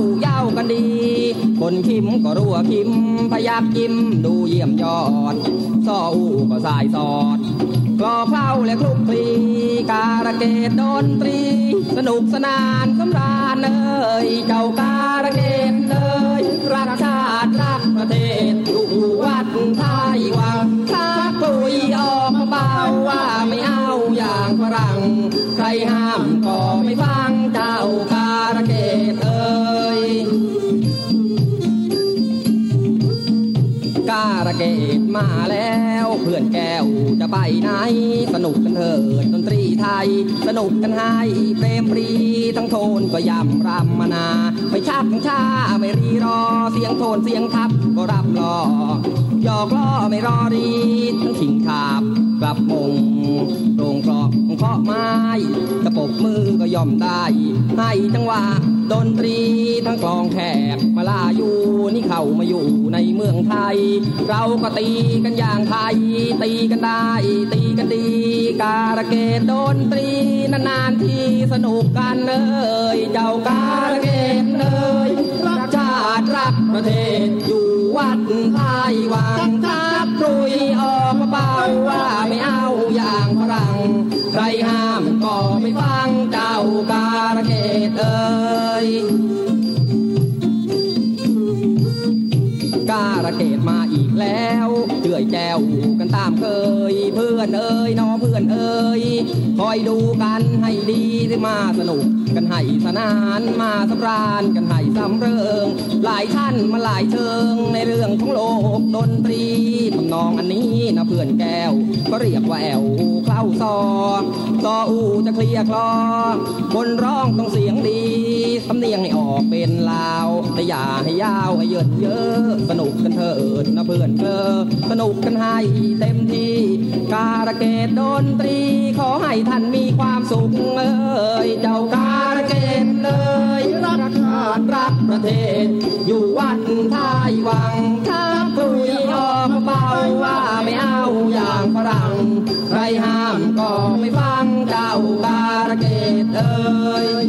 เซ้าเย้ากันดี คนคิมก็รัวคิม พยักยิ้มดูเยี่ยมยอดซ้ออูก็สายสอดกลอเข้าและคลุกคลีการะเกดดนตรี สนุกสนานสำราญเลยเจ้าการะเกดเลยรักชาติรักประเทศอยู่วัดไทยวังถ้าคุยออกมเบาว่าไม่เอาอย่างฝรั่งใครหา ไหน สนุกกันเถิดดนตรีไทย สนุกกันให้เพลมปรีทั้งโทนก็ยำรำมานา ไม่ชักช้าไม่รีรอ เสียงโทนเสียงทับก็รับรอหยอกล้อไม่รอรีทั้งขิงขาบกลับมงตรงกรอบ เคาะไม้กระปกมือก็ย่อมได้ ให้จังหวะดนตรีทั้งกลองแขกมาลาอยู่นี่เข้ามาอยู่ในเมืองไทย เราก็ตีกันอย่างไทย ตีกันได้ ตีกันดี การะเกดดนตรีนานๆที่สนุกกันเลยเจ้าการะเกดเลยรักชาติรักประเทศอยู่วัดไทยวังทัก คุยออกมาเบาว่าไม่เอาอย่างฝรั่งใครห้ามก็ไม่ฟังเจ้าการะเกตเอ้ยการะเกตมาอีกแล้วเจื่อยแจวกันตามเคยเพื่อนเอ้ยน้องเพื่อน ย คอยดูกันให้ดีที่มาสนุก กันให้สนานมาสำราญกันให้สำเริง หลายท่านมาหลายเชิงในเรื่องของโลกดนตรีทำนองอันนี้นะเพื่อนแก้ว ก็เรียกว่าแอวเข้าซอซออูจะเคลียร์คลอ คนร้องต้องเสียงดีสำเนียงให้ออกเป็นลาวแต่อย่าให้ยาวให้เยินเยอะสนุกกันเถิดนะเพื่อนเธอสนุกกันให้เต็มที่ การะเกดดนตรีขอให้ท่านมีความสุขเอ้ยเจ้าการเกดเลยรักชาติรักประเทศ อยู่วัดไทยวังถ้าคุยออกมเบาว่าไม่เอาอย่างฝรั่งใครห้ามก็ไม่ฟังเจ้าการเกดเอ้ย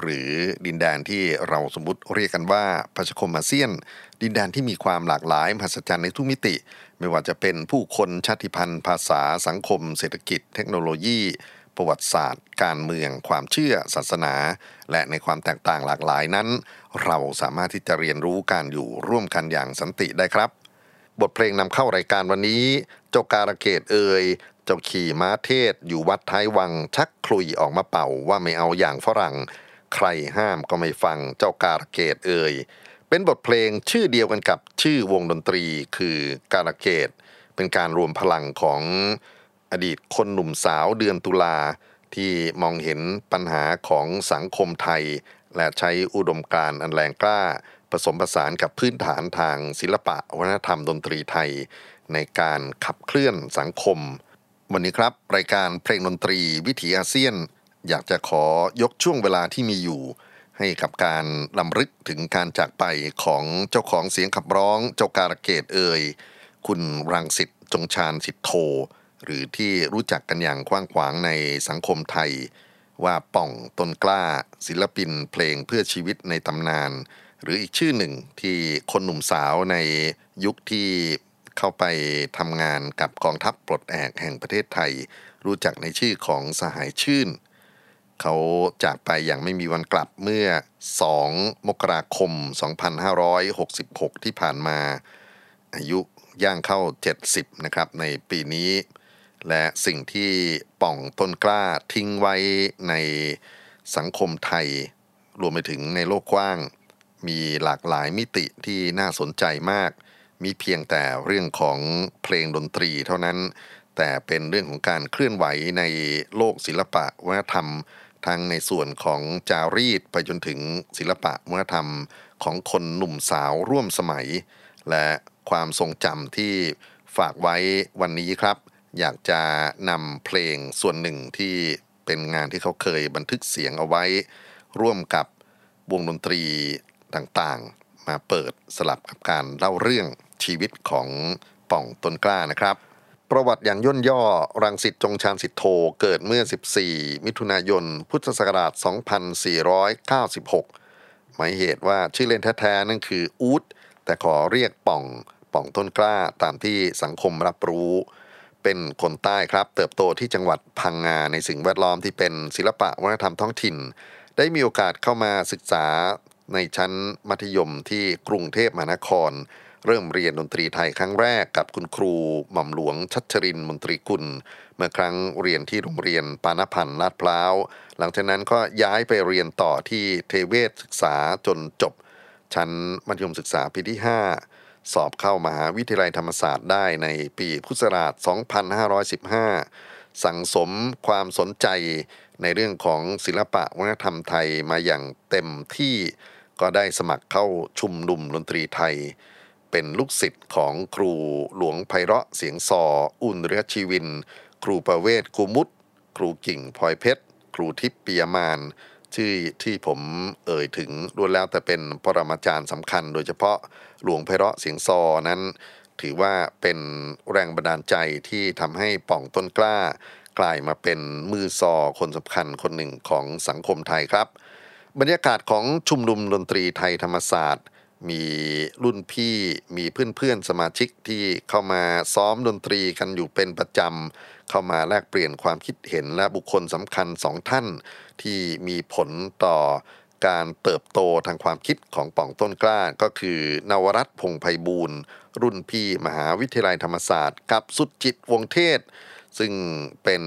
หรือดินแดนที่เราสมมติเรียกกันว่าประชาคมอาเซียน ดินแดนที่มีความหลากหลายมหัศจรรย์ในทุกมิติ ไม่ว่าจะเป็นผู้คนชาติพันธุ์ ภาษาสังคม เศรษฐกิจ เทคโนโลยี ประวัติศาสตร์ การเมือง ความเชื่อ ศาสนา และในความแตกต่างหลากหลายนั้น เราสามารถที่จะเรียนรู้การอยู่ร่วมกันอย่างสันติได้ครับ บทเพลงนำเข้ารายการวันนี้ เจ้าการะเกดเอ่ยเจ้าขี่ม้าเทศ อยู่วัดท้ายวังชักคลุยออกมาเป่าว่าไม่เอาอย่างฝรั่ง ใครห้ามก็ไม่ฟังเจ้าการเกดเอ่ยเป็นบทเพลงชื่อเดียวกันกับชื่อวงดนตรีคือการเกดเป็นการรวมพลังของอดีตคนหนุ่มสาวเดือนตุลาที่มองเห็นปัญหาของสังคมไทย และใช้อุดมการณ์อันแรงกล้า ผสมผสานกับพื้นฐานทางศิลปะวัฒนธรรมดนตรีไทย ในการขับเคลื่อนสังคม วันนี้ครับ รายการเพลงดนตรีวิถีอาเซียน อยากจะขอยกช่วงเวลาที่มีอยู่ ให้กับการลำลึกถึงการจากไปของเจ้าของเสียงขับร้องเจ้าการเกดเอ่ยคุณรังสิตจงชาญสิทธโท หรือที่รู้จักกันอย่างกว้างขวางในสังคมไทย ว่าป่องต้นกล้า ศิลปินเพลงเพื่อชีวิตในตำนาน หรืออีกชื่อหนึ่งที่คนหนุ่มสาวในยุคที่เข้าไปทำงานกับกองทัพปลดแอกแห่งประเทศไทย รู้จักในชื่อของสหายชื่น เขาจากไปอย่างไม่มีวันกลับเมื่อ 2 มกราคม 2566 ที่ผ่านมา อายุย่างเข้า 70 นะครับ ในปีนี้ และสิ่งที่ป่องต้นกล้าทิ้งไว้ในสังคมไทย รวมไปถึงในโลกกว้าง มีหลากหลายมิติที่น่าสนใจมาก มีเพียงแต่เรื่องของเพลงดนตรีเท่านั้นแต่เป็นเรื่องของการเคลื่อนไหวในโลกศิลปะวัฒนธรรม ทั้งในส่วนของจารีตไปจนถึงศิลปะวัฒนธรรมของคนหนุ่มสาวร่วมสมัย และความทรงจำที่ฝากไว้วันนี้ครับ อยากจะนำเพลงส่วนหนึ่งที่เป็นงานที่เขาเคยบันทึกเสียงเอาไว้ ร่วมกับวงดนตรีต่างๆ มาเปิดสลับกับการเล่าเรื่องชีวิตของป่องต้นกล้านะครับ ประวัติอย่างย่นย่อ รังสิตจงชาญสิทธโธเกิดเมื่อ 14 มิถุนายน พุทธศักราช 2496 หมายเหตุว่าชื่อเล่นแท้ๆ นั่นคืออูดแต่ขอเรียกป่องป่องต้นกล้าตามที่สังคมรับรู้ เป็นคนใต้ครับ เติบโตที่จังหวัดพังงาในสิ่งแวดล้อมที่เป็นศิลปะวัฒนธรรมท้องถิ่น ได้มีโอกาสเข้ามาศึกษาในชั้นมัธยมที่กรุงเทพมหานคร เริ่มเรียนดนตรีไทยครั้งแรกกับคุณครูหม่อมหลวงชัชรินมนตรีกุล เมื่อครั้งเรียนที่โรงเรียนปานพันธ์ลาดพร้าว หลังจากนั้นก็ย้ายไปเรียนต่อที่เทเวศศึกษาจนจบ ชั้นมัธยมศึกษาปีที่ 5 สอบเข้ามหาวิทยาลัยธรรมศาสตร์ได้ในปีพุทธศักราช 2515 สั่งสมความสนใจในเรื่องของศิลปะวัฒนธรรมไทยมาอย่างเต็มที่ก็ได้สมัครเข้าชุมนุมดนตรีไทย เป็นลูกศิษย์ของครูหลวงไพเราะเสียงซอ อุ่นเรือชีวิน ครูประเวศครูมุดครูกิ่งพลอยเพชร ครูทิพย์ปียมานชื่อที่ผมเอ่ยถึงล้วนแล้วแต่เป็นปรมาจารย์สำคัญ โดยเฉพาะหลวงไพเราะเสียงซอนั้น ถือว่าเป็นแรงบันดาลใจที่ทำให้ป่องต้นกล้ากลายมาเป็นมือซอคนสำคัญคนหนึ่งของสังคมไทยครับ บรรยากาศของชุมนุมดนตรีไทยธรรมศาสตร์ มีรุ่นพี่มีเพื่อนๆสมาชิกที่เข้ามาซ้อมดนตรีกันอยู่เป็นประจำ เข้ามาแลกเปลี่ยนความคิดเห็นและบุคคลสำคัญสองท่านที่มีผลต่อการเติบโตทางความคิดของป่องต้นกล้าก็คือนวรัตพงไพบูลย์รุ่นพี่มหาวิทยาลัยธรรมศาสตร์ กับสุดจิตวงเทศ ซึ่งเป็น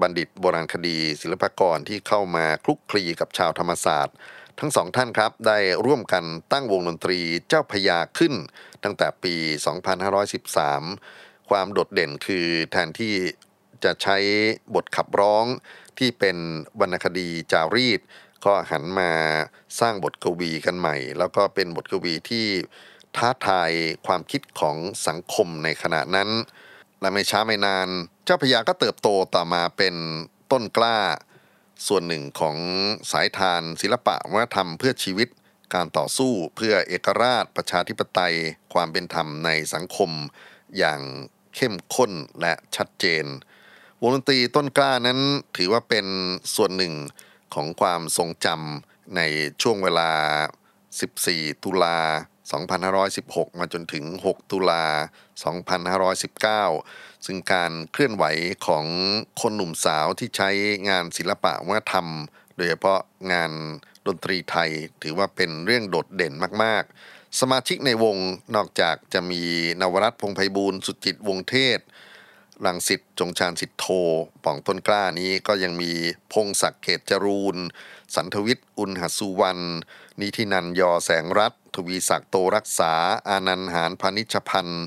บัณฑิตโบราณคดีศิลปกรที่เข้ามาคลุกคลีกับชาวธรรมศาสตร์ ทั้งสองท่านครับได้ร่วมกันตั้งวงดนตรีเจ้าพญาขึ้น ตั้งแต่ปี 2513 ความโดดเด่นคือแทนที่จะใช้บทขับร้องที่เป็นวรรณคดีจารีต ก็หันมาสร้างบทกวีกันใหม่ แล้วก็เป็นบทกวีที่ท้าทายความคิดของสังคมในขณะนั้น และไม่ช้าไม่นาน เจ้าพญาก็เติบโตต่อมาเป็นต้นกล้า ส่วนหนึ่งของสายทานศิลปะวัฒนธรรมเพื่อชีวิต การต่อสู้เพื่อเอกราช ประชาธิปไตย ความเป็นธรรมในสังคม อย่างเข้มข้นและชัดเจน วงดนตรีต้นกล้านั้นถือว่าเป็นส่วนหนึ่งของความทรงจำในช่วงเวลา 14 ตุลา 2516 มาจนถึง 6 ตุลา 2519 ซึ่งการเคลื่อนไหวของคนหนุ่มสาวที่ใช้งานศิลปะวัฒนธรรม โดยเฉพาะงานดนตรีไทยถือว่าเป็นเรื่องโดดเด่นมาก ๆ สมาชิกในวงนอกจากจะมีนวรัตพงไพบูลย์สุจิตวงเทศ ลังสิตจงชาญสิทธโทป่องต้นกล้านี้ก็ยังมีพงศักดิ์เกตจรูน สันทวิทย์อุณหสุวรรณนิธินันยอแสงรัตทวีศักดิ์โตรักษา อานันหานพานิชพันธ์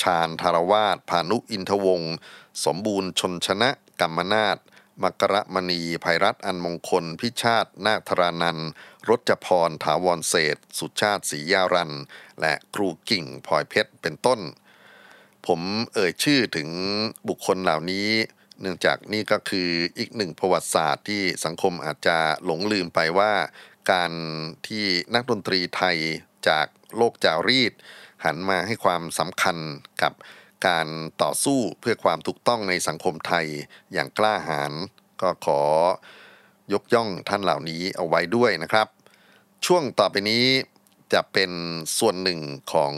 ชาญธารวาสพานุอินทวงศ์สมบูรณ์ชนชนะกัมมนาตมกรมณีภัยรัตอันมงคล พิชาติ นาธรานันท์รจพร ถาวรเศษ สุชาติศรียารัน และครูกิ่งพลอยเพชร เป็นต้น ผมเอ่ยชื่อถึงบุคคลเหล่านี้ เนื่องจากนี่ก็คืออีกหนึ่งประวัติศาสตร์ที่สังคมอาจจะหลงลืมไปว่า การที่นักดนตรีไทยจากโลกจารีต หันมาให้ความสำคัญกับการต่อสู้เพื่อความถูกต้องในสังคมไทยอย่างกล้าหาญก็ขอยกย่องท่านเหล่านี้เอาไว้ด้วยนะครับ ช่วงต่อไปนี้ จะเป็นส่วนหนึ่งของ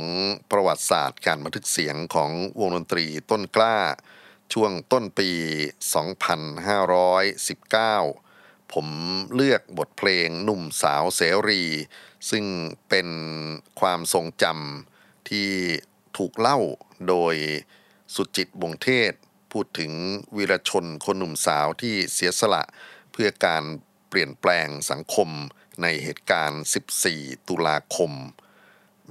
ประวัติศาสตร์การบันทึกเสียงของวงดนตรีต้นกล้า ช่วงต้นปี 2519 ผมเลือกบทเพลงหนุ่มสาวเสรี ซึ่งเป็นความทรงจำที่ถูกเล่าโดยสุจิตวงเทศ พูดถึงวีรชนคนหนุ่มสาวที่เสียสละเพื่อการเปลี่ยนแปลงสังคม ในเหตุการณ์ 14 ตุลาคม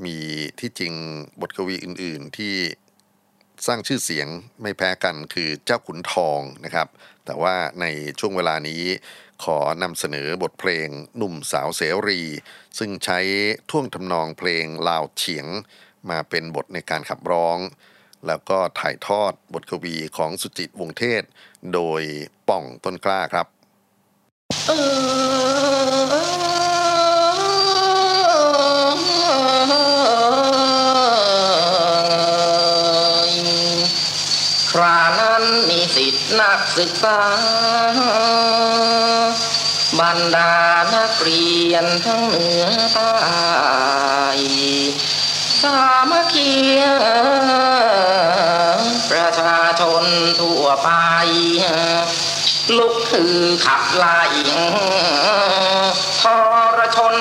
มีที่จริงบทกวีอื่น ๆ ที่สร้างชื่อเสียงไม่แพ้กันคือเจ้าขุนทองนะครับ แต่ว่าในช่วงเวลานี้ขอนำเสนอบทเพลงหนุ่มสาวเสรี ซึ่งใช้ท่วงทำนองเพลงลาวเฉียงมาเป็นบทในการขับร้อง แล้วก็ถ่ายทอดบทกวีของสุจิตวงศ์เทศ โดยป่องต้นกล้าครับค นั้นนิสิตนักศึกษา บรรดานักเรียนทั้งเหนือใต้สามัคคีประชาชนทั่วไป ลุกคือขับไล่ทรชน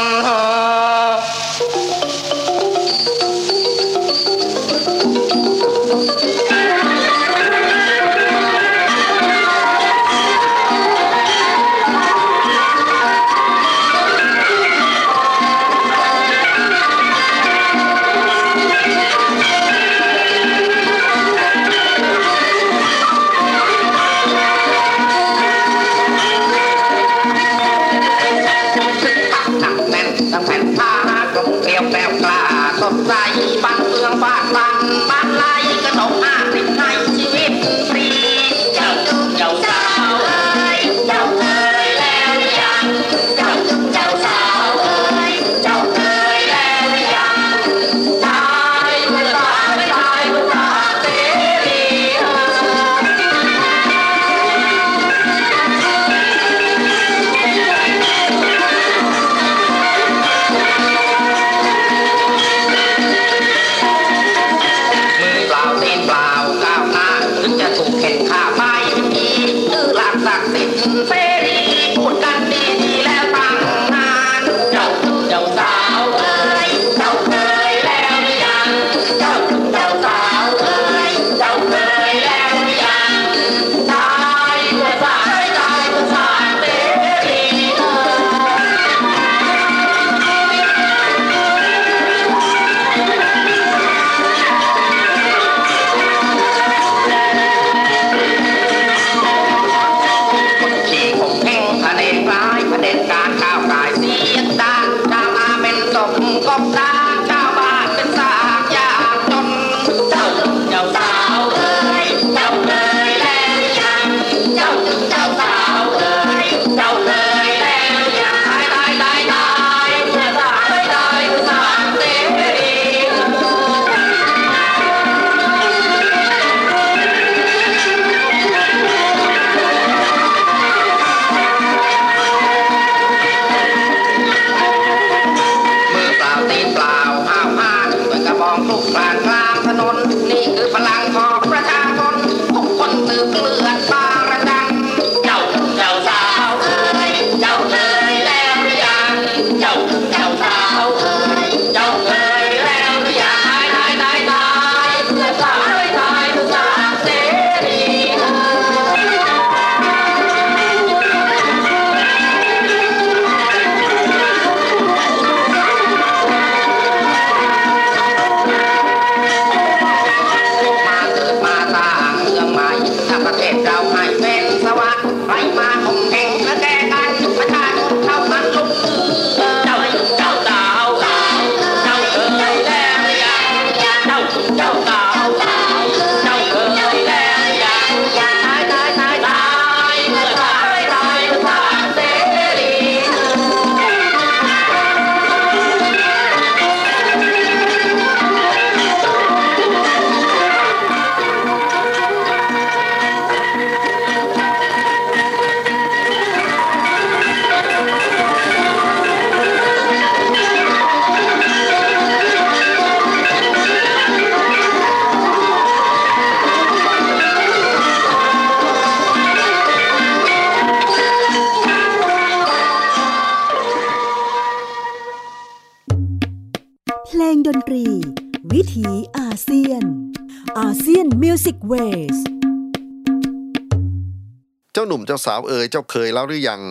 เจ้าสาวเอ๋ยเจ้าเคยแล้วหรือยัง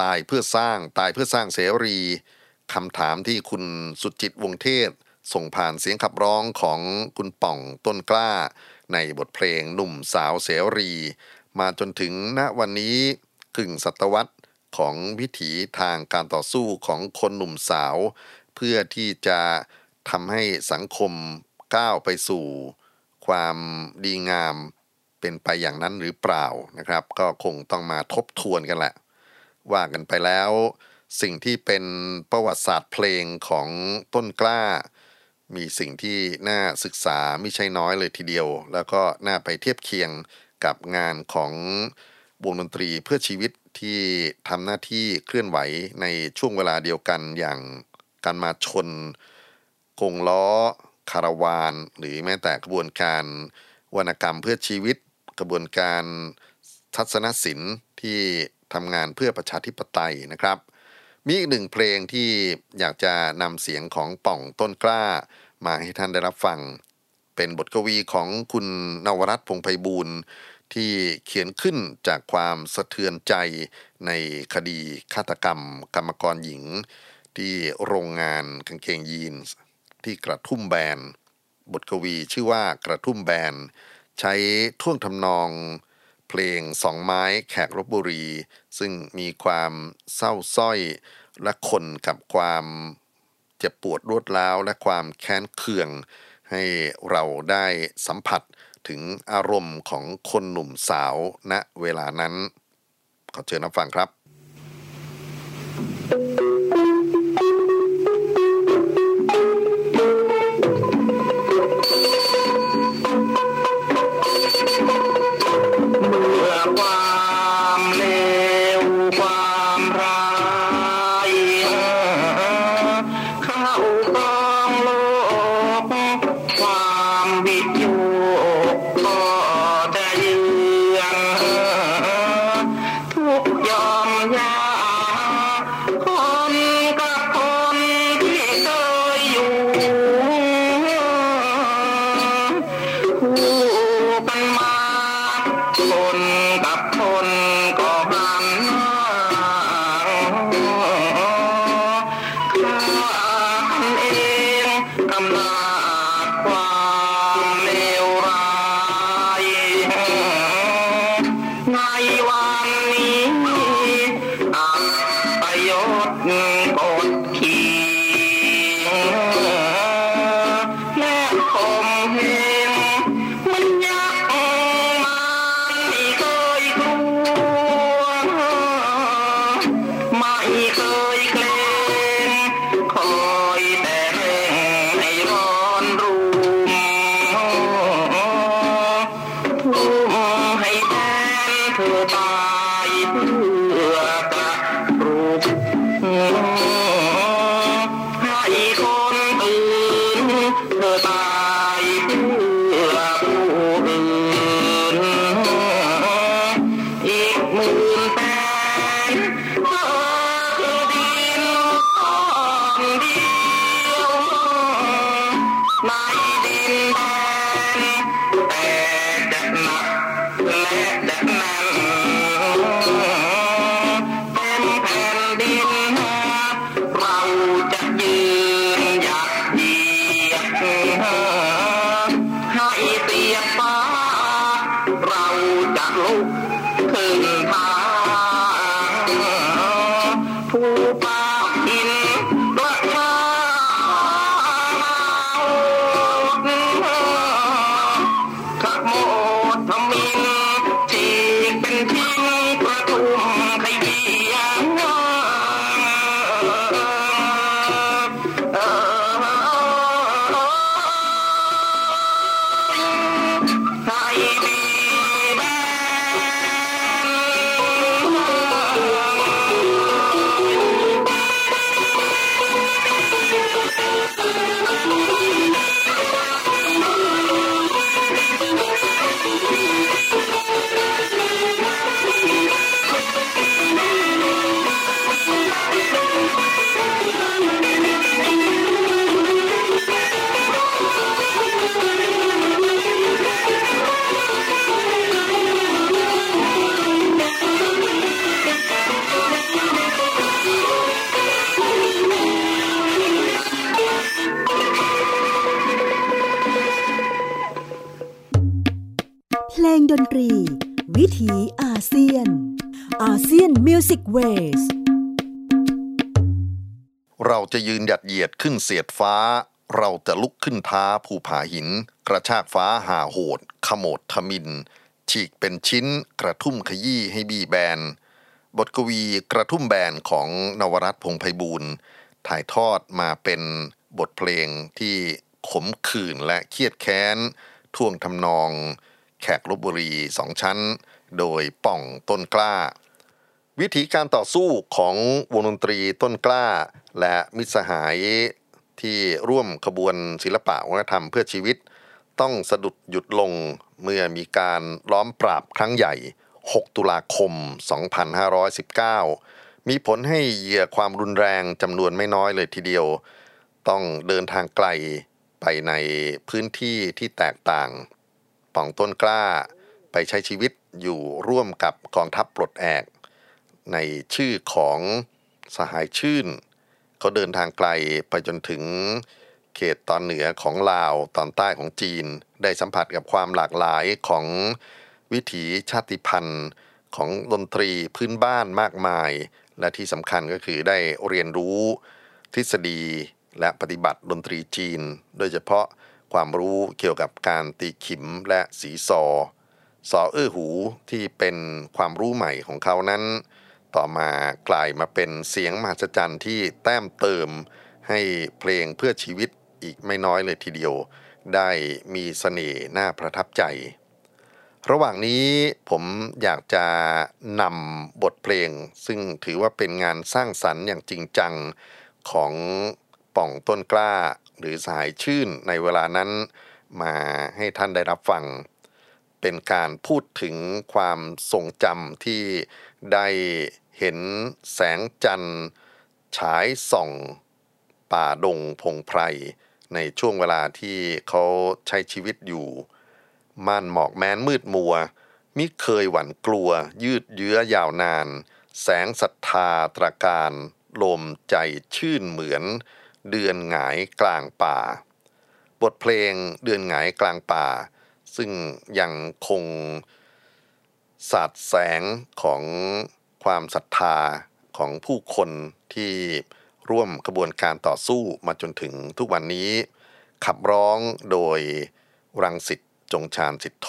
ตายเพื่อสร้างตายเพื่อสร้างเสรีคำถามที่คุณสุจิตวงศ์เทศ ส่งผ่านเสียงขับร้องของคุณป่องต้นกล้า ในบทเพลงหนุ่มสาวเสรี มาจนถึงณวันนี้กึ่งศตวรรษของวิถีทางการต่อสู้ของคนหนุ่มสาว เพื่อที่จะทำให้สังคมก้าวไปสู่ ความดีงาม เป็นไปอย่างนั้นหรือเปล่านะครับ ก็คงต้องมาทบทวนกันแหละ ว่ากันไปแล้ว สิ่งที่เป็นประวัติศาสตร์เพลงของต้นกล้า มีสิ่งที่น่าศึกษาไม่ใช่น้อยเลยทีเดียว แล้วก็น่าไปเทียบเคียงกับงานของวงดนตรีเพื่อชีวิตที่ทำหน้าที่เคลื่อนไหวในช่วงเวลาเดียวกันอย่างการมาชนกงล้อคาราวาน หรือแม้แต่กระบวนการวรรณกรรมเพื่อชีวิต ระบวนการทัศนศิลป์ที่ทำงานเพื่อประชาธิปไตยนะครับ มีอีกหนึ่งเพลงที่อยากจะนำเสียงของป่องต้นกล้า มาให้ท่านได้รับฟัง เป็นบทกวีของคุณนวรัตน์พงไพบูลย์ที่เขียนขึ้นจากความสะเทือนใจในคดีฆาตกรรม กรรมกรหญิง ที่โรงงานกางเกงยีนส์ที่กระทุ่มแบน บทกวีชื่อว่ากระทุ่มแบน ใช้ท่วงทำนองเพลงสองไม้แขกรบบุรี ซึ่งมีความเศร้าสร้อยและคนกับความเจ็บปวดรวดร้าวและความแค้นเคือง ให้เราได้สัมผัสถึงอารมณ์ของคนหนุ่มสาวณเวลานั้น ขอเชิญรับฟังครับ musicเราจะยืนหยัดเหยียดขึ้นเสียดฟ้า เราจะลุกขึ้นท้าภูผาหิน กระชากฟ้าหาโหด ขโมดทมิน ฉีกเป็นชิ้นกระทุ่มขยี้ให้บี้แบน บทกวีกระทุ่มแบนของเนาวรัตน์ พงษ์ไพบูลย์ถ่ายทอดมาเป็นบทเพลงที่ขมขื่นและเครียดแค้น ท่วงทำนอง แขกลบบุรีสองชั้น โดยป่องต้นกล้า วิธีการต่อสู้ของวงดนตรีต้นกล้า และมิตรสหายที่ร่วมขบวนศิลปะวัฒนธรรมเพื่อชีวิต ต้องสะดุดหยุดลงเมื่อมีการล้อมปราบครั้งใหญ่ 6 ตุลาคม 2519 มีผลให้เหยื่อความรุนแรงจำนวนไม่น้อยเลยทีเดียว ต้องเดินทางไกลไปในพื้นที่ที่แตกต่างป่องต้นกล้า ไปใช้ชีวิตอยู่ร่วมกับกองทัพปลดแอก ในชื่อของสหายชื่น เขาเดินทางไกลไปจนถึงเขตตอนเหนือของลาวตอนใต้ของจีน ได้สัมผัสกับความหลากหลายของวิถีชาติพันธุ์ของดนตรีพื้นบ้านมากมาย และที่สำคัญก็คือได้เรียนรู้ทฤษฎีและปฏิบัติดนตรีจีน โดยเฉพาะความรู้เกี่ยวกับการตีขิมและสีซอสอเอื้อหูที่เป็นความรู้ใหม่ของเขานั้น ต่อมากลายมาเป็นเสียงมหัศจรรย์ที่แต้มเติมให้เพลงเพื่อชีวิตอีกไม่น้อยเลยทีเดียว ได้มีเสน่ห์น่าประทับใจ ระหว่างนี้ผมอยากจะนำบทเพลง ซึ่งถือว่าเป็นงานสร้างสรรค์อย่างจริงจังของป่องต้นกล้าหรือสายชื่นในเวลานั้นมาให้ท่านได้รับฟัง เป็นการพูดถึงความทรงจำที่ได้ เห็นแสงจันทร์ฉายส่องป่าดงพงไพร ในช่วงเวลาที่เขาใช้ชีวิตอยู่ ม่านหมอกแม้นมืดมัว มิเคยหวั่นกลัว ยืดเยื้อยาวนาน แสงศรัทธาตราการลมใจชื่นเหมือน เดือนหงายกลางป่า บทเพลงเดือนหงายกลางป่า ซึ่งยังคงสาดแสงของ ความศรัทธาของผู้คนที่ร่วมกระบวนการต่อสู้มาจนถึงทุกวันนี้ ขับร้องโดยรังสิตจงชาญสิทธโธ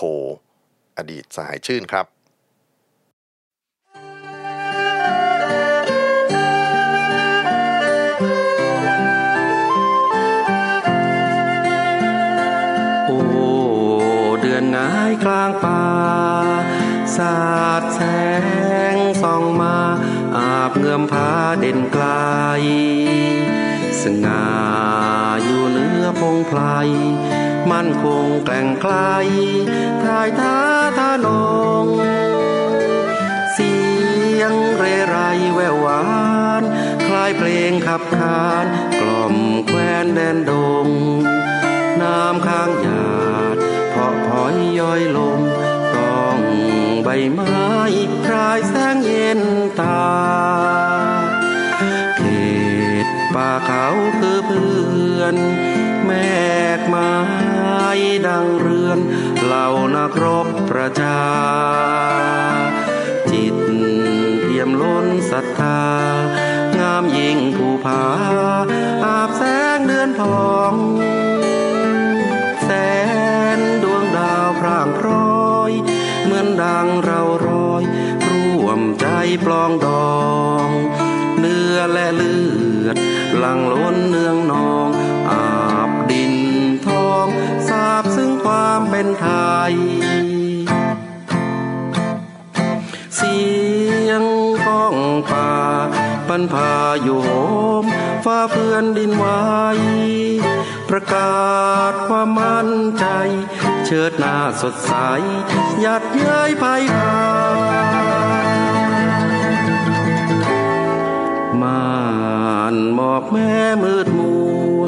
อดีตสหายชื่นครับโอ้เดือนงายกลางป่า สาดแสง ส่องมา อาบเงื่อมผาเด่นไกล สง่าอยู่เหนือพงไพร มั่นคงแกล่งไกลทายท้าท่านองเสียงเรไรแววหวาน คล้ายเพลงขับขานกล่อมแควนแดนดง น้ำค้างหยาดเพาะพอยย้อยลม ไม้พรายแสงเย็นตา เขตป่าเขาคือเพื่อน แมกไม้ดังเรือน เหล่านักรบประชา จิตเปี่ยมล้นศรัทธา งามยิ่งภูผา อาบแสงเดือนทอง ปลองดอง เนื้อและเลือดหลังล้นเนืองนอง อาบดินทองสาบซึ่งความเป็นไทย เสียงก้องป่าปันพาอยู่โหมฟ้าเพื่อนดินไหวประกาศความมั่นใจ เชิดหน้าสดใสหยัดเย้ยภัยพาานหมอกแม่มืดมัว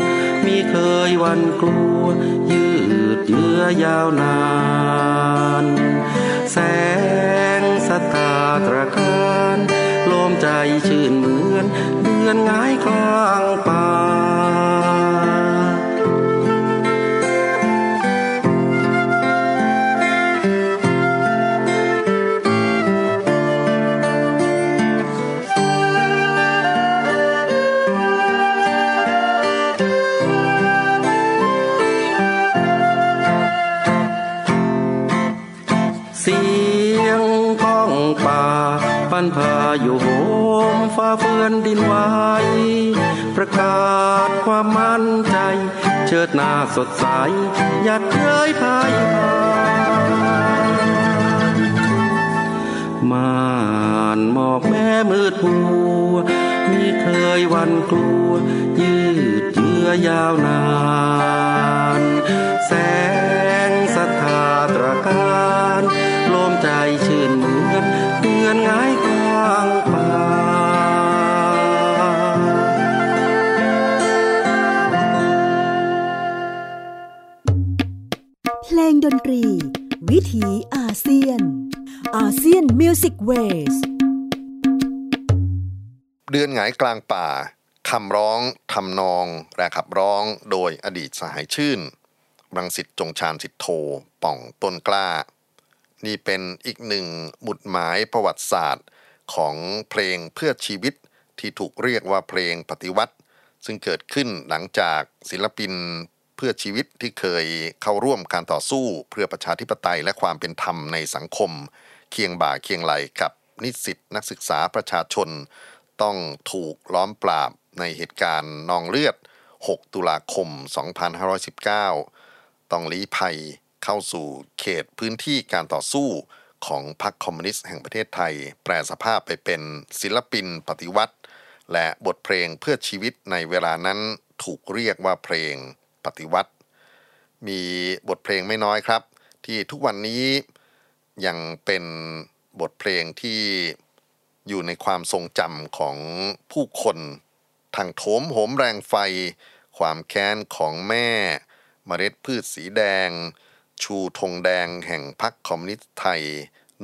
มีเคยวันกลัว ยืดเยื้อยาวนาน แสงสตาตระการลมใจชื่นเหมือน เดือนหงายคลางป่า อยู่โหมฟ้าเฟือนดินไหวประกาศความมั่นใจ เชิดหน้าสดใสหยัดเย้ยพายพาม่านหมอกแม่มืดมัวมีเคยวันกลัว ยืดเยื้อยาวนาน แสงศรัทธาตรการโลมใจชื่นเหมือนเดือนง่ายกลาง ดนตรี วิถีอาเซียน อาเซียนมิวสิกเวสเดือนหงายกลางป่าคำร้องทำนองและขับร้องโดยอดีตสหายชื่น รังสิตจงชาญสิทธโธป่องต้นกล้า นี่เป็นอีกหนึ่งหมุดหมายประวัติศาสตร์ของเพลงเพื่อชีวิตที่ถูกเรียกว่าเพลงปฏิวัติ ซึ่งเกิดขึ้นหลังจากศิลปิน เพื่อชีวิตที่เคยเข้าร่วมการต่อสู้เพื่อประชาธิปไตยและความเป็นธรรมในสังคม เคียงบ่าเคียงไหลกับนิสิตนักศึกษาประชาชน ต้องถูกล้อมปราบในเหตุการณ์นองเลือด 6 ตุลาคม 2519 ต้องลี้ภัยเข้าสู่เขตพื้นที่การต่อสู้ของพรรคคอมมิวนิสต์แห่งประเทศไทย แปลสภาพไปเป็นศิลปินปฏิวัติ และบทเพลงเพื่อชีวิตในเวลานั้นถูกเรียกว่าเพลง ปฏิวัติ มีบทเพลงไม่น้อยครับ ที่ทุกวันนี้ยังเป็นบทเพลงที่อยู่ในความทรงจำของผู้คนทางโถมโหมแรงไฟ ความแค้นของแม่เมล็ดพืชสีแดง ชูธงแดงแห่งพรรคคอมมิวนิสต์ไทย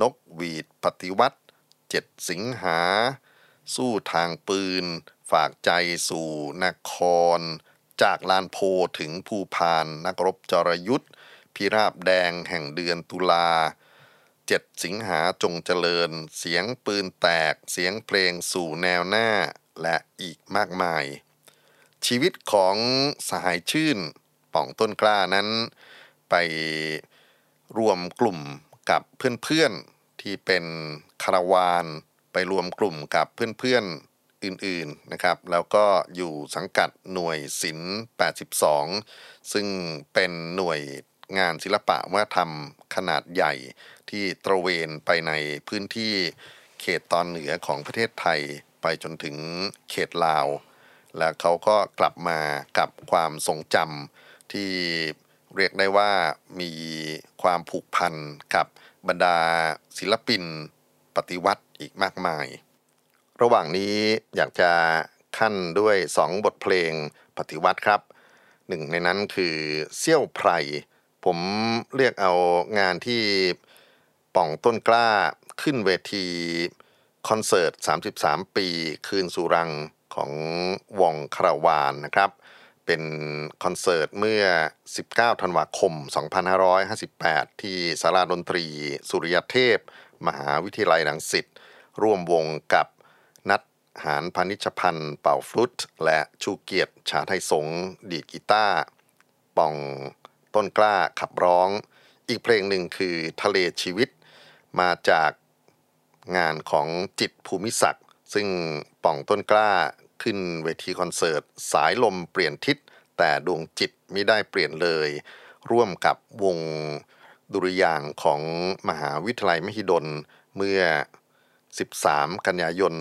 นกหวีดปฏิวัติเจ็ดสิงหา สู้ทางปืน ฝากใจสู่นคร จากลานโพถึงภูพานนักรบจรยุทธพิราบแดงแห่งเดือนตุลาเจ็ดสิงหาจงเจริญ เสียงปืนแตก เสียงเพลงสู่แนวหน้า และอีกมากมาย ชีวิตของสหายชื่นป่องต้นกล้านั้น ไปรวมกลุ่มกับเพื่อนๆที่เป็นคาราวาน ไปรวมกลุ่มกับเพื่อนๆ อื่นๆนะครับ แล้วก็อยู่สังกัดหน่วยศิลป์82 ซึ่งเป็นหน่วยงานศิลปะวัฒนธรรมขนาดใหญ่ที่ตระเวนไปในพื้นที่เขตตอนเหนือของประเทศไทยไปจนถึงเขตลาว แล้วเขาก็กลับมากับความทรงจำที่เรียกได้ว่ามีความผูกพันกับบรรดาศิลปินปฏิวัติอีกมากมาย ระหว่างนี้อยากจะขั้นด้วยสองบทเพลงปฏิวัติครับหนึ่งในนั้นคือเซี่ยวไพร ผมเรียกเอางานที่ป่องต้นกล้าขึ้นเวทีคอนเสิร์ต 33 ปีคืนสุรังของวงคาราวานนะครับ เป็นคอนเสิร์ตเมื่อ 19 ธันวาคม 2558 ที่สาราดนตรีสุริยเทพ มหาวิทยาลัยรังสิตร่วมวงกับ หารพานิชพันธ์เป่าฟลุต และชูเกียรติชาไทยสงดีดกีตาร์ป่องต้นกล้าขับร้อง อีกเพลงหนึ่งคือทะเลชีวิต มาจากงานของจิตภูมิศักดิ์ซึ่งป่องต้นกล้าขึ้นเวทีคอนเสิร์ต สายลมเปลี่ยนทิศ แต่ดวงจิตไม่ได้เปลี่ยนเลย ร่วมกับวงดุริยางของมหาวิทยาลัยมหิดลเมื่อ 13 กันยายน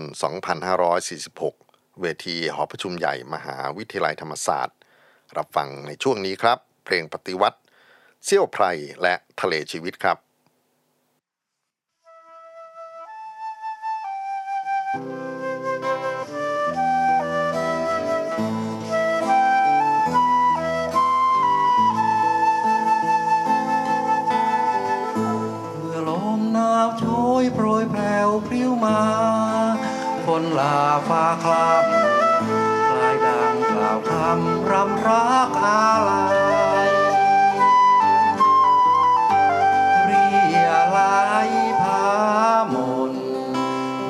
2546 เวทีหอประชุมใหญ่มหาวิทยาลัยธรรมศาสตร์ รับฟังในช่วงนี้ครับ เพลงปฏิวัติ เซี่ยวไพรและทะเลชีวิตครับ ลาฟ้าคลับกลายดังกล่าวคำรำรักอาลัยเรียลายพามน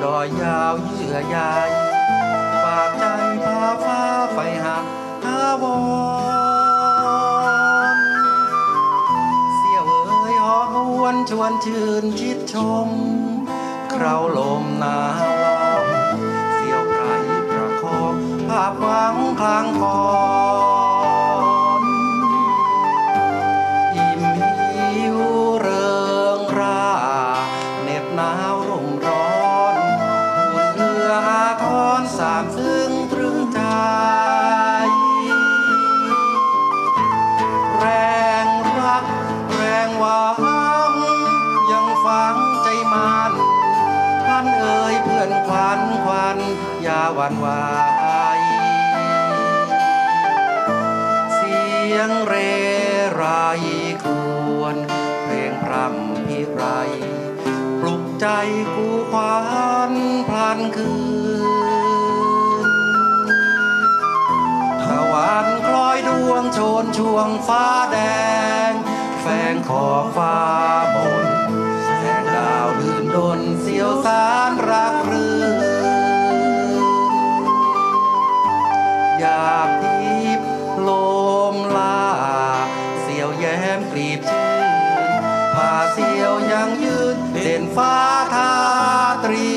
ดอยยาวเยื่อใยฝากใจพาฟ้าไฟหักหาวอนเสียวเอ้ยหอหวนชวนชื่นชิดชมคราวลมหนาว ลอครั้งก่อนอิ่มหิวเริงราเหน็บหนาวร่มร้อนอุ่นเรืออาทรสามซึ่งตรึงใจ แรงรักแรงหวังยังฝังใจมันพันเอ่ยเพื่อนขวัญขวัญอย่าหวั่นไหว ยงเรไรครวญเพลงพรำพิไร ปลุกใจกูขวัญพลันคืนตะวันคล้อยดวงโชนช่วงฟ้าแดงแฝงขอฟ้าบนแสงดาวลื่นดนเสียวสารรัก เด่นฟ้าทาตรี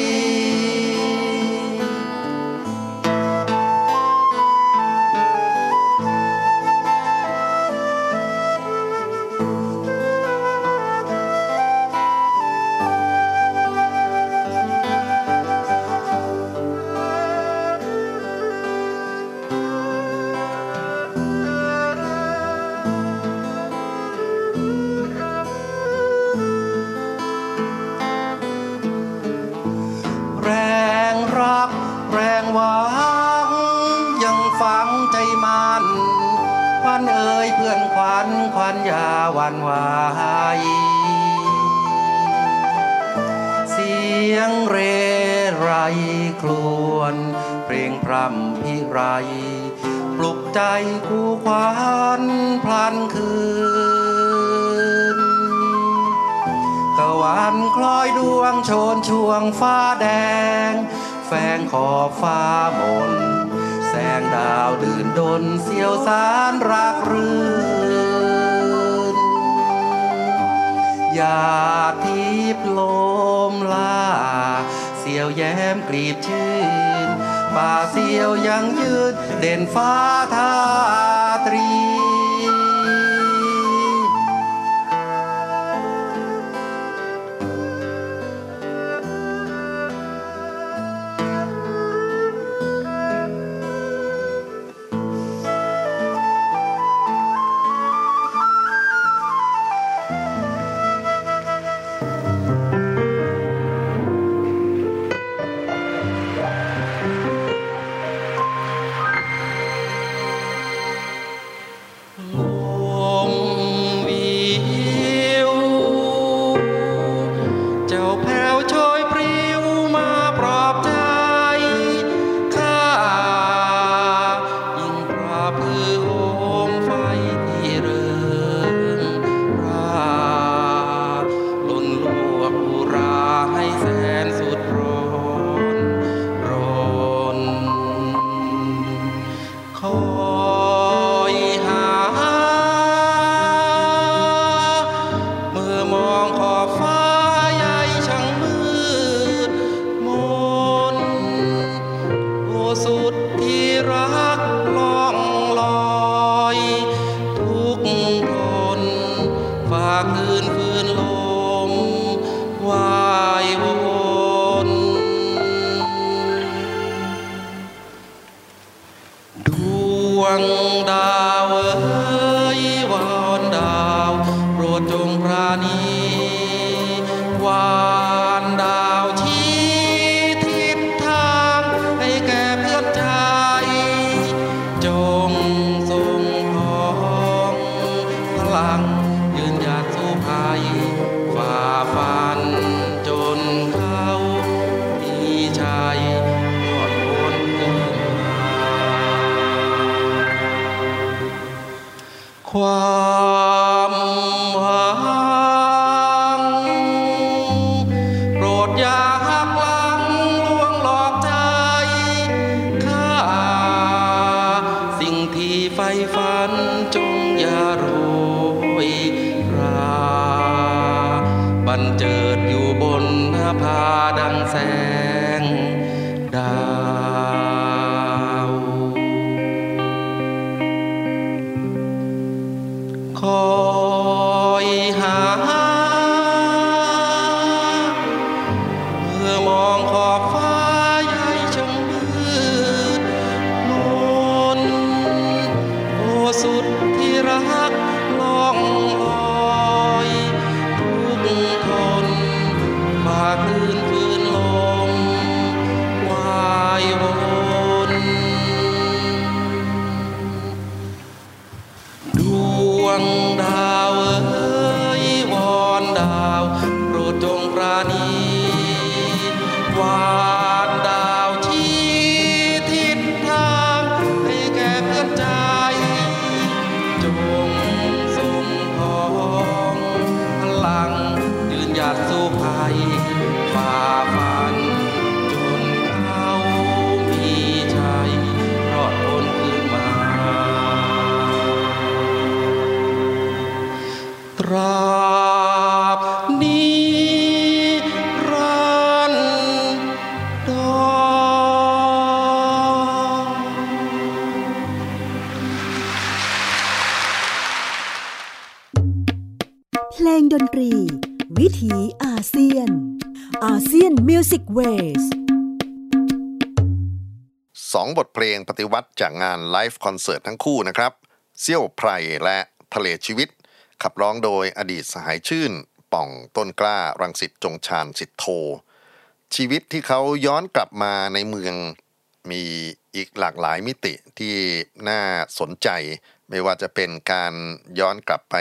เรไรครวญเพลงพรำพิไร ปลุกใจกูขวัญพลันคืนตะวันคล้อยดวงโชนช่วงฟ้าแดงแฝงขอบฟ้ามน แสงดาวดื่นดนเสียวสารรักรื่นยาทิพย์ลม ยวแย้มกลีบชื่น ป่าเสียวยังยืนเด่นฟ้าทาตรี งบทเพลงปฏิวัติจากงานไลฟ์คอนเสิร์ตทั้งคู่นะครับเซี่ยวไพรและทะเลชีวิต ขับร้องโดยอดีตสหายชื่น ป่องต้นกล้ารังสิตจงชาญสิทธโท ชีวิตที่เขาย้อนกลับมาในเมืองมีอีกหลากหลายมิติที่น่าสนใจ ไม่ว่าจะเป็นการย้อนกลับไป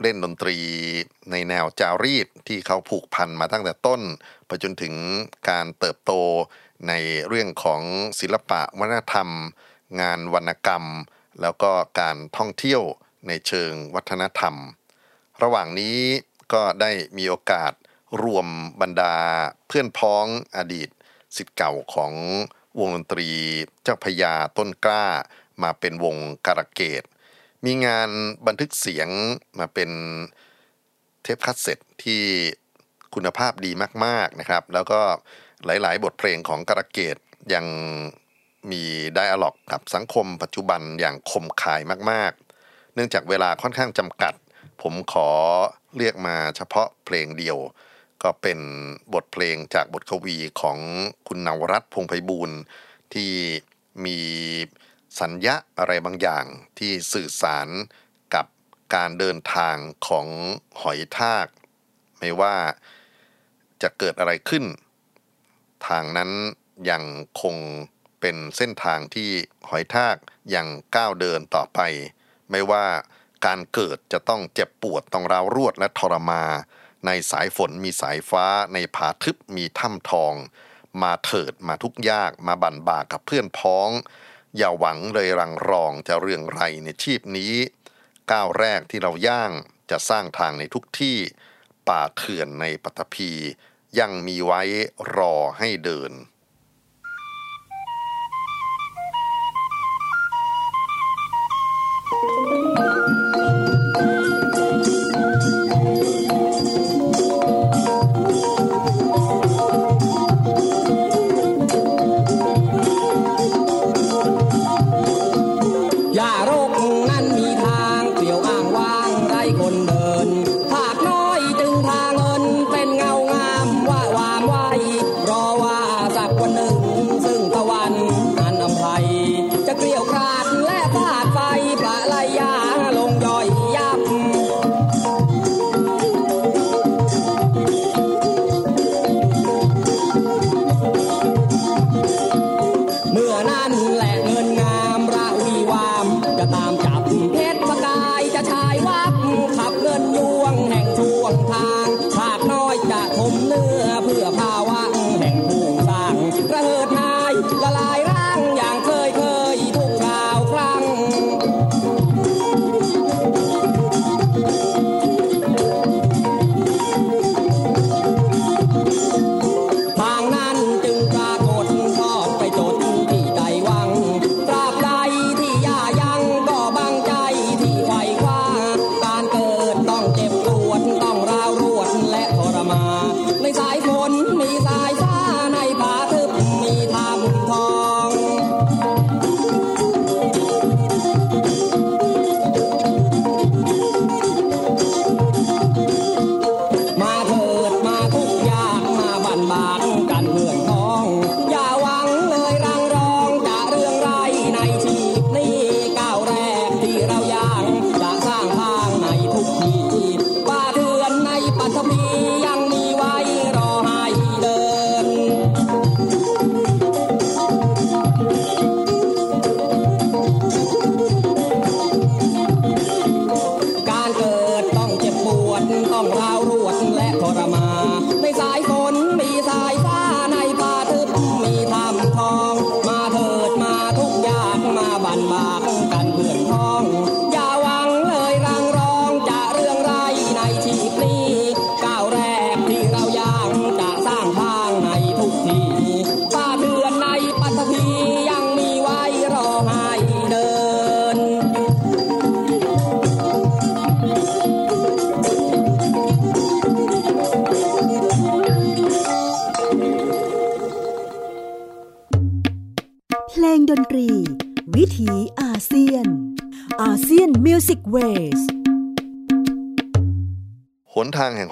เล่นดนตรีในแนวจารีตที่เขาผูกพันมาตั้งแต่ต้น ไปจนถึงการเติบโต ในเรื่องของศิลปะวัฒนธรรม งานวรรณกรรม แล้วก็การท่องเที่ยวในเชิงวัฒนธรรม ระหว่างนี้ก็ได้มีโอกาสรวมบรรดาเพื่อนพ้องอดีตสิทธิ์เก่าของวงดนตรีเจ้าพญาต้นกล้า มาเป็นวงการะเกดมีงานบันทึกเสียงมาเป็นเทปคัสเซ็ตที่คุณภาพดีมาก ๆนะครับ แล้วก็ หลาย ๆ บทเพลงของการะเกดยังมีไดอะล็อกกับสังคมปัจจุบันอย่างคมคายมาก ๆ เนื่องจากเวลาค่อนข้างจำกัด ผมขอเรียกมาเฉพาะเพลงเดียว ก็เป็นบทเพลงจากบทกวีของคุณนวรัตน์พงไพบูลย์ที่มีสัญญะอะไรบางอย่างที่สื่อสารกับการเดินทางของหอยทาก ไม่ว่าจะเกิดอะไรขึ้น ทางนั้นยังคงเป็นเส้นทางที่หอยทากยังก้าวเดินต่อไป ไม่ว่าการเกิดจะต้องเจ็บปวดต้องร้าวรวดและทรมา ในสายฝนมีสายฟ้า ในผาทึบมีถ้ำทอง มาเถิดมาทุกยากมาบั่นบากกับเพื่อนพ้อง อย่าหวังเลยรังรองจะเรื่องไรในชีพนี้ ก้าวแรกที่เราย่างจะสร้างทางในทุกที่ ป่าเถื่อนในปัตภี ยังมีไว้รอให้เดิน ในสาย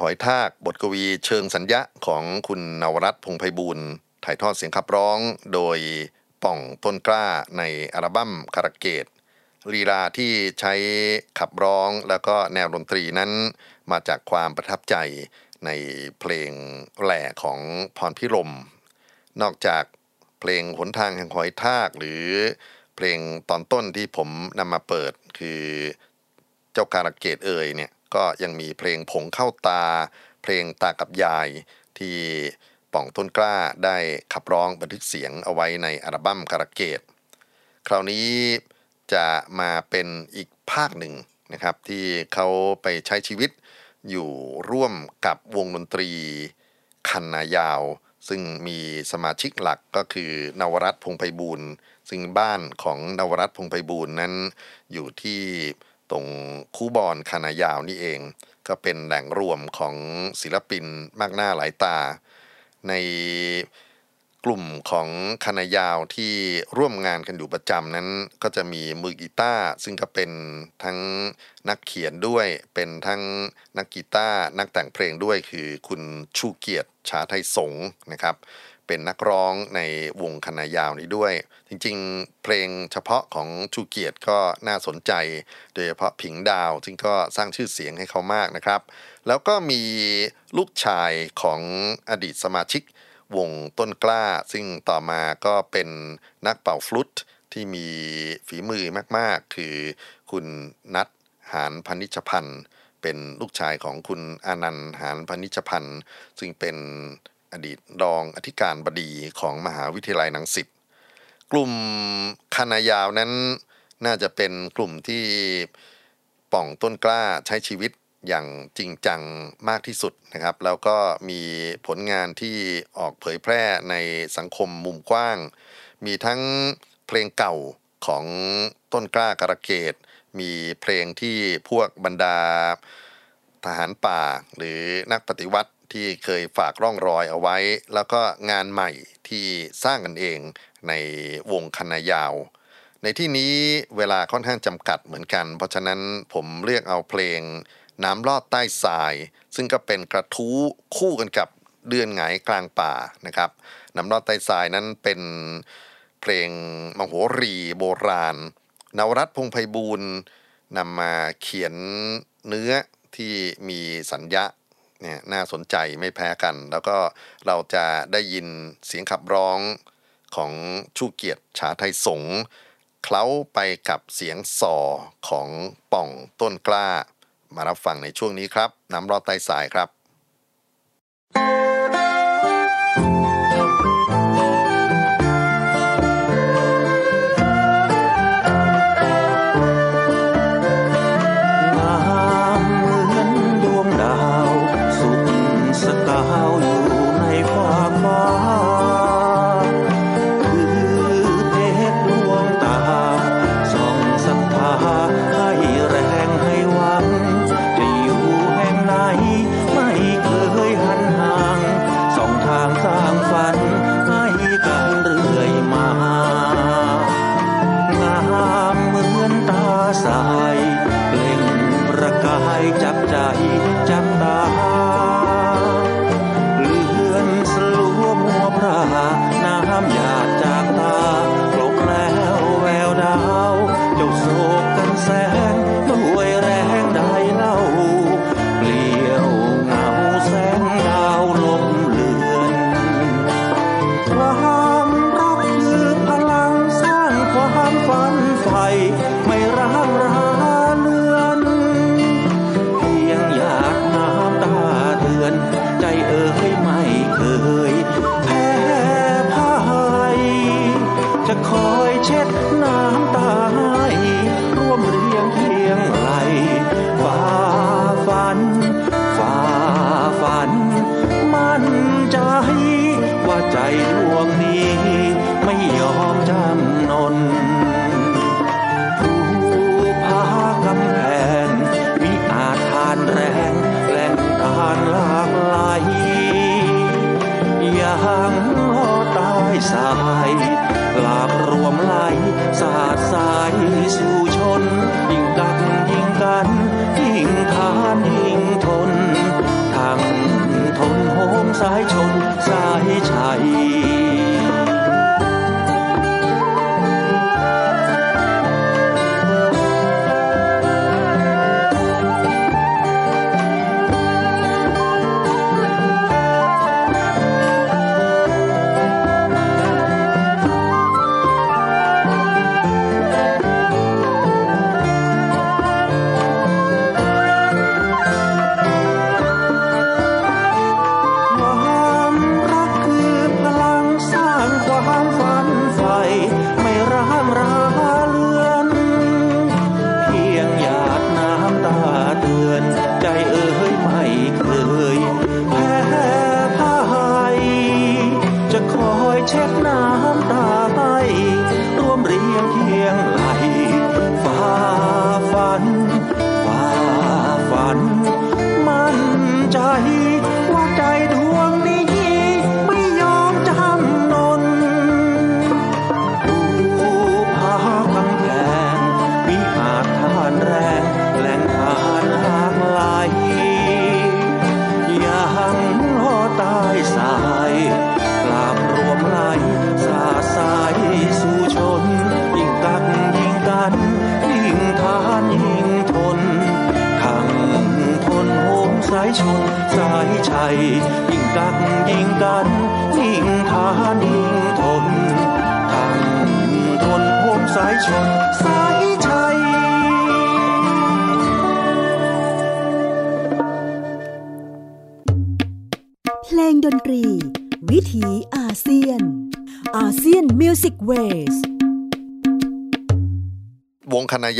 อยทาก บทกวีเชิงสัญญะของคุณนวรัตน์พงไพบูลถ่ายทอดเสียงขับร้องโดยป่องต้นกล้าในอัลบั้มคาราเกตลีลาที่ใช้ขับร้องแล้วก็แนวดนตรีนั้น มาจากความประทับใจในเพลงแหล่ของพรพิรม นอกจากเพลงหนทางแห่งหอยทากหรือเพลงตอนต้นที่ผมนำมาเปิดคือเจ้าการะเกตเอ่ยเนี่ย ก็ยังมีเพลงผงเข้าตา เพลงตากับยายที่ป่องต้นกล้าได้ขับร้องบันทึกเสียงเอาไว้ในอัลบั้มการะเกต คราวนี้จะมาเป็นอีกภาคหนึ่งนะครับ ที่เขาไปใช้ชีวิตอยู่ร่วมกับวงดนตรีคันนายาว ซึ่งมีสมาชิกหลักก็คือนวรัตน์พงไพบูลย์ซึ่งบ้านของนวรัตน์พงไพบูลย์นั้นอยู่ที่ ตรงคูบอนคานายาวนี่เอง ก็เป็นแหล่งรวมของศิลปินมากหน้าหลายตา ในกลุ่มของคณะยาวที่ร่วมงานกันอยู่ประจำนั้นก็จะมีมือกีตาร์ซึ่งก็เป็นทั้งนักเขียนด้วย เป็นทั้งนักกีตาร์นักแต่งเพลงด้วยคือคุณชูเกียรติชาไทยสงนะครับ เป็นนักร้องในวงคณะยาวนี้ด้วย จริงๆ เพลงเฉพาะของชูเกียรติก็น่าสนใจ โดยเฉพาะผิงดาว ซึ่งก็สร้างชื่อเสียงให้เขามากนะครับ แล้วก็มีลูกชายของอดีตสมาชิกวงต้นกล้า ซึ่งต่อมาก็เป็นนักเป่าฟลุตที่มีฝีมือมากๆ คือคุณนัทหานพนิชพันธ์เป็นลูกชายของคุณอนันต์หานพนิชพันธ์ซึ่งเป็น อดีตรองอธิการบดีของมหาวิทยาลัยนังสิตกลุ่มคณะยาวนั้นน่าจะเป็นกลุ่มที่ป่องต้นกล้าใช้ชีวิตอย่างจริงจังมากที่สุดนะครับ แล้วก็มีผลงานที่ออกเผยแพร่ในสังคมมุมกว้าง มีทั้งเพลงเก่าของต้นกล้าการะเกดมีเพลงที่พวกบรรดาทหารป่าหรือนักปฏิวัติ ที่เคยฝากร่องรอยเอาไว้ แล้วก็งานใหม่ที่สร้างกันเองในวงคณะยาว ในที่นี้เวลาค่อนข้างจำกัดเหมือนกัน เพราะฉะนั้นผมเลือกเอาเพลงน้ำลอดใต้ทราย ซึ่งก็เป็นกระทู้คู่กันกับเดือนหงายกลางป่านะครับ น้ำลอดใต้ทรายนั้นเป็นเพลงมโหรีโบราณ นวรัตพงไพบูลนำมาเขียนเนื้อที่มีสัญญา เนี่ยน่าสนใจไม่แพ้กัน แล้วก็เราจะได้ยินเสียงขับร้องของชูเกียรติชาไทยสงเคล้าไปกับเสียงสอของป่องต้นกล้า มารับฟังในช่วงนี้ครับ น้ำรอดใต้สายครับง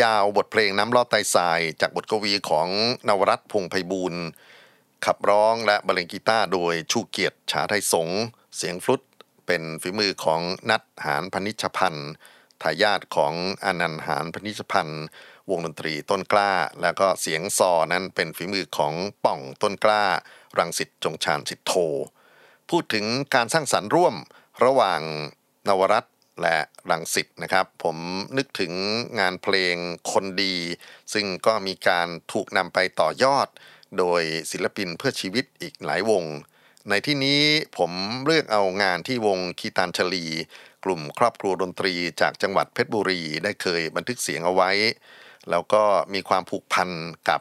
ยาวบทเพลงน้ำลอดไตทราย จากบทกวีของนวรัตพงไพบูลย์ขับร้องและบรรเลงกีตาร์โดยชูเกียรติฉาไทยสง เสียงฟลุตเป็นฝีมือของนัทหานพนิชพันธ์ทายาทของอนันต์หานพนิชพันธ์วงดนตรีต้นกล้า แล้วก็เสียงซอนั้นเป็นฝีมือของป่องต้นกล้า รังสิตจงชาญสิทโท พูดถึงการสร้างสรรค์ร่วมระหว่างนวรัต และรังสิตนะครับ ผมนึกถึงงานเพลงคนดี ซึ่งก็มีการถูกนำไปต่อยอด โดยศิลปินเพื่อชีวิตอีกหลายวง ในที่นี้ผมเลือกเอางานที่วงคีตานชลี กลุ่มครอบครัวดนตรีจากจังหวัดเพชรบุรีได้เคยบันทึกเสียงเอาไว้ แล้วก็มีความผูกพันกับ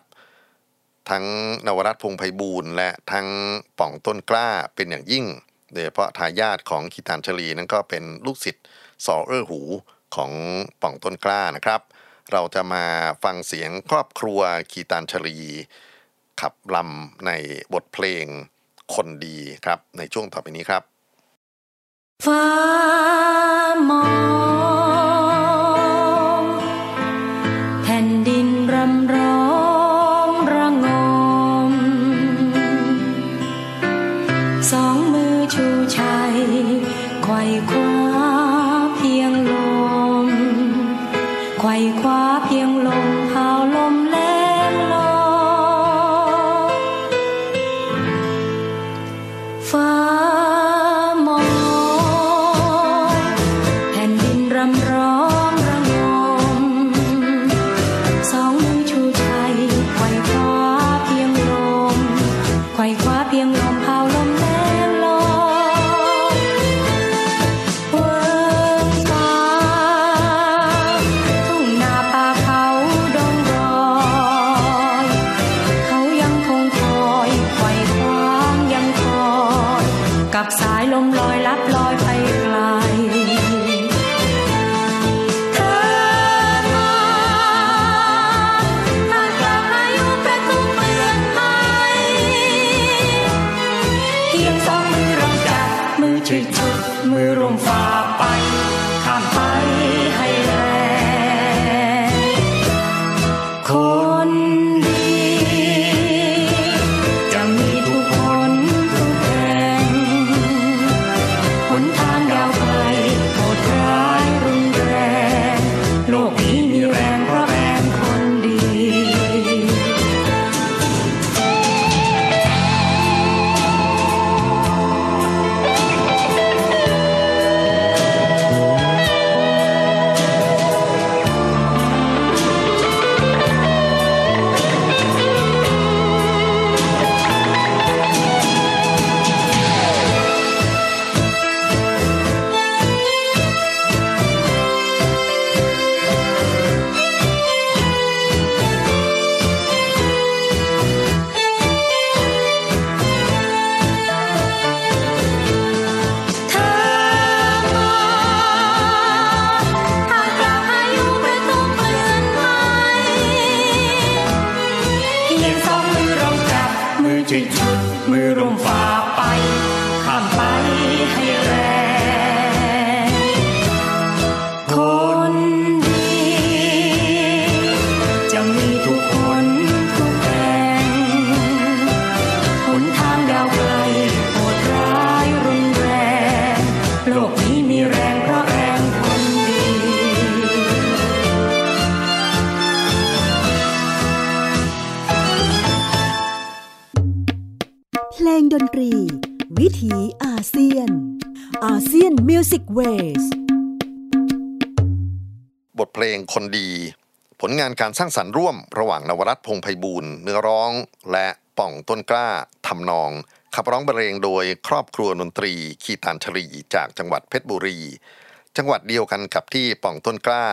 ทั้งนวรัตนพงไพบูลย์และทั้งป่องต้นกล้าเป็นอย่างยิ่งโดยเฉพาะทายาทของคีตานชลีนั้นก็เป็นลูกศิษย์ สอเอ้อหูของป่องต้นกล้านะครับ เราจะมาฟังเสียงครอบครัวคีตานชลี ขับลำในบทเพลงคนดีครับในช่วงต่อไปนี้ครับฟ้ามอง การสร้างสรรค์ร่วมระหว่างนวรัตพงไพบูลย์เนื้อร้อง และป่องต้นกล้าทำนอง ขับร้องบรรเลงโดยครอบครัวดนตรีคีตานชรีจากจังหวัดเพชรบุรี จังหวัดเดียวกันกับที่ป่องต้นกล้า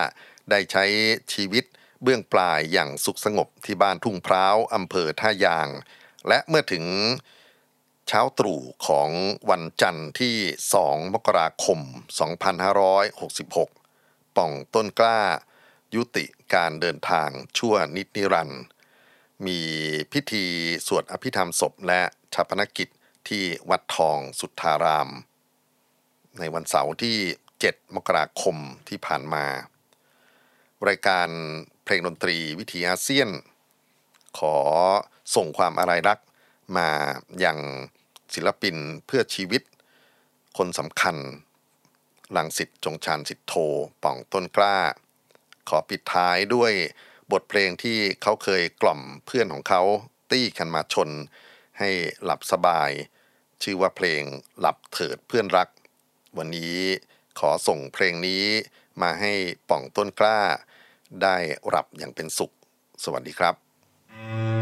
ได้ใช้ชีวิตเบื้องปลายอย่างสุขสงบที่บ้านทุ่งพร้าวอำเภอท่ายาง และเมื่อถึงเช้าตรู่ของวันจันทร์ที่ 2 มกราคม 2566 ป่องต้นกล้า ยุติการเดินทางชั่วนิดนิรันดร์มีพิธีสวดอภิธรรมศพและชาปนกิจที่วัดทองสุทธาราม ในวันเสาร์ที่ 7 มกราคมที่ผ่านมา รายการเพลงดนตรีวิถีอาเซียน ขอส่งความอาลัยรักมาอย่างศิลปินเพื่อชีวิต คนสำคัญลังสิตจงชานสิทธโทป่องต้นกล้า ขอปิดท้ายด้วยบทเพลงที่เขาเคยกล่อมเพื่อนของเขาตี้กันมาชน ให้หลับสบาย ชื่อว่าเพลงหลับเถิดเพื่อนรัก วันนี้ขอส่งเพลงนี้มาให้ป่องต้นกล้า ได้หลับอย่างเป็นสุข สวัสดีครับเ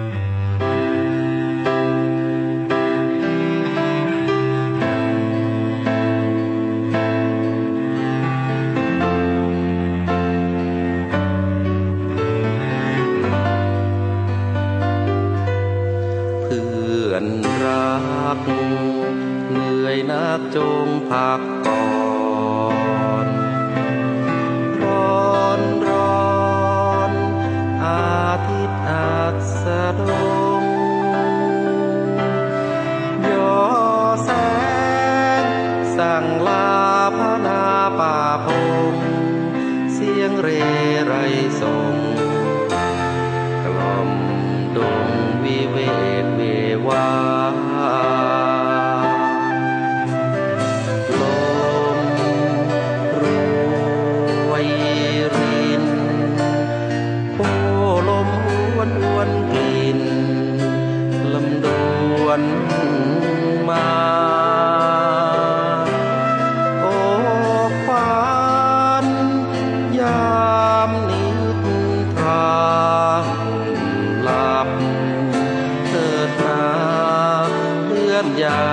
จงผัก ลื่อ